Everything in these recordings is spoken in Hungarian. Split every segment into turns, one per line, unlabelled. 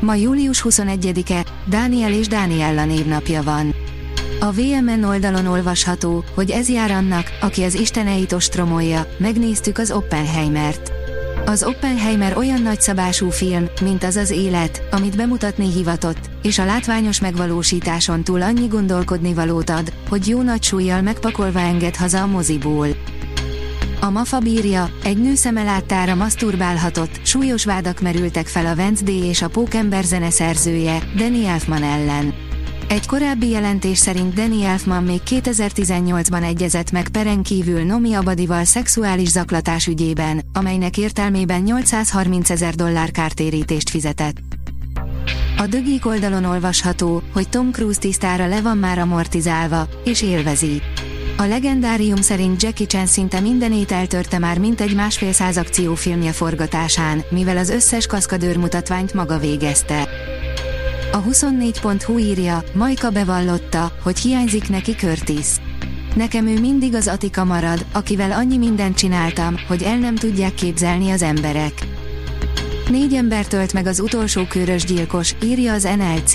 Ma július 21-e, Dániel és Dániella névnapja van. A VMN oldalon olvasható, hogy ez jár annak, aki az isteneit ostromolja, megnéztük az Oppenheimert. Az Oppenheimer olyan nagyszabású film, mint az az élet, amit bemutatni hivatott, és a látványos megvalósításon túl annyi gondolkodni valót ad, hogy jó nagy súlyjal megpakolva enged haza a moziból. A MAFA bírja, egy nő szeme láttára maszturbálhatott, súlyos vádak merültek fel a Wednesday és a Pókember zeneszerzője, Danny Elfman ellen. Egy korábbi jelentés szerint Danny Elfman még 2018-ban egyezett meg peren kívül Nomi Abadival szexuális zaklatás ügyében, amelynek értelmében 830 ezer dollár kártérítést fizetett. A dögik oldalon olvasható, hogy Tom Cruise tisztára le van már amortizálva, és élvezi. A legendárium szerint Jackie Chan szinte mindenét eltörte már mintegy másfél száz akciófilmje forgatásán, mivel az összes kaszkadőr mutatványt maga végezte. A 24.hu írja, Majka bevallotta, hogy hiányzik neki Curtis. Nekem ő mindig az Atika marad, akivel annyi mindent csináltam, hogy el nem tudják képzelni az emberek. Négy embert tölt meg az utolsó körös gyilkos, írja az NLC.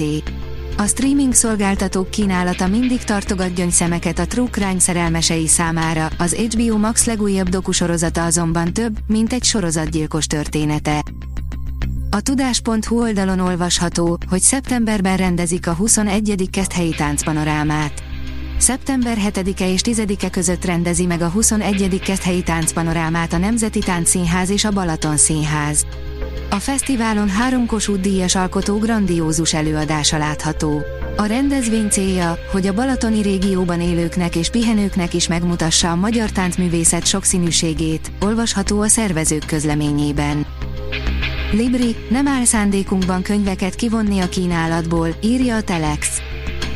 A streaming szolgáltatók kínálata mindig tartogat gyöngyszemeket a True Crime szerelmesei számára, az HBO Max legújabb dokusorozata azonban több, mint egy sorozatgyilkos története. A tudás.hu oldalon olvasható, hogy szeptemberben rendezik a 21. Keszthelyi táncpanorámát. Szeptember 7-e és 10-e között rendezi meg a 21. Keszthelyi táncpanorámát a Nemzeti Táncszínház és a Balaton Színház. A fesztiválon három Kossuth díjas alkotó grandiózus előadása látható. A rendezvény célja, hogy a balatoni régióban élőknek és pihenőknek is megmutassa a magyar táncművészet sokszínűségét, olvasható a szervezők közleményében. Libri, nem áll szándékunkban könyveket kivonni a kínálatból, írja a Telex.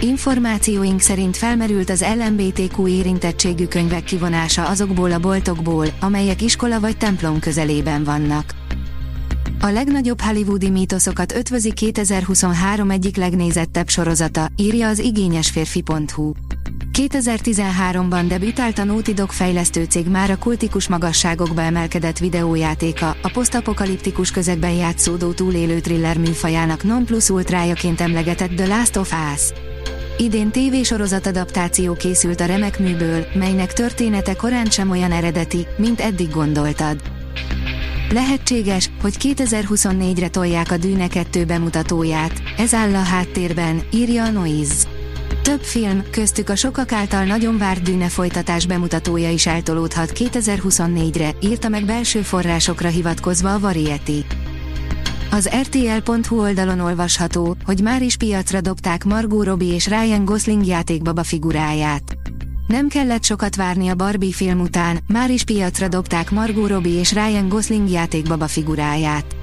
Információink szerint felmerült az LMBTQ érintettségű könyvek kivonása azokból a boltokból, amelyek iskola vagy templom közelében vannak. A legnagyobb hollywoodi mítoszokat ötvözi 2023 egyik legnézettebb sorozata, írja az igényesférfi.hu. 2013-ban debütált a Naughty Dog fejlesztő cég már a kultikus magasságokba emelkedett videójátéka, a posztapokaliptikus közegben játszódó túlélő thriller műfajának non plus ultrájaként emlegetett The Last of Us. Idén tévésorozat adaptáció készült a remek műből, melynek története korán sem olyan eredeti, mint eddig gondoltad. Lehetséges, hogy 2024-re tolják a Dűne 2 bemutatóját, ez áll a háttérben, írja a Noise. Több film, köztük a sokak által nagyon várt Dűne folytatás bemutatója is eltolódhat 2024-re, írta meg belső forrásokra hivatkozva a Variety. Az RTL.hu oldalon olvasható, hogy már is piacra dobták Margot Robbie és Ryan Gosling játékbaba figuráját. Nem kellett sokat várni a Barbie film után, már is piacra dobták Margot Robbie és Ryan Gosling játékbaba figuráját.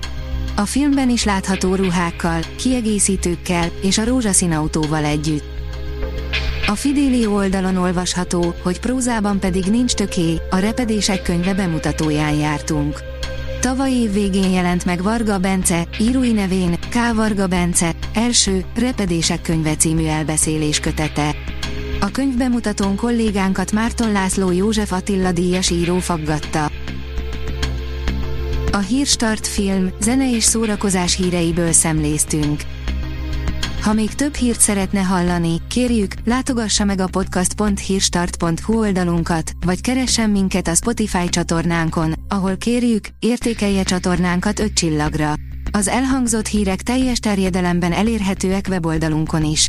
A filmben is látható ruhákkal, kiegészítőkkel és a rózsaszín autóval együtt. A Fidélió oldalon olvasható, hogy prózában pedig nincs töké, a repedések könyve bemutatóján jártunk. Tavaly év végén jelent meg Varga Bence, írói nevén K. Varga Bence, első, Repedések könyve című elbeszélés kötete. A könyv bemutatón kollégánkat Márton László József Attila díjas író faggatta. A Hírstart film, zene és szórakozás híreiből szemléztünk. Ha még több hírt szeretne hallani, kérjük, látogassa meg a podcast.hírstart.hu oldalunkat, vagy keressen minket a Spotify csatornánkon, ahol kérjük, értékelje csatornánkat 5 csillagra. Az elhangzott hírek teljes terjedelemben elérhetőek weboldalunkon is.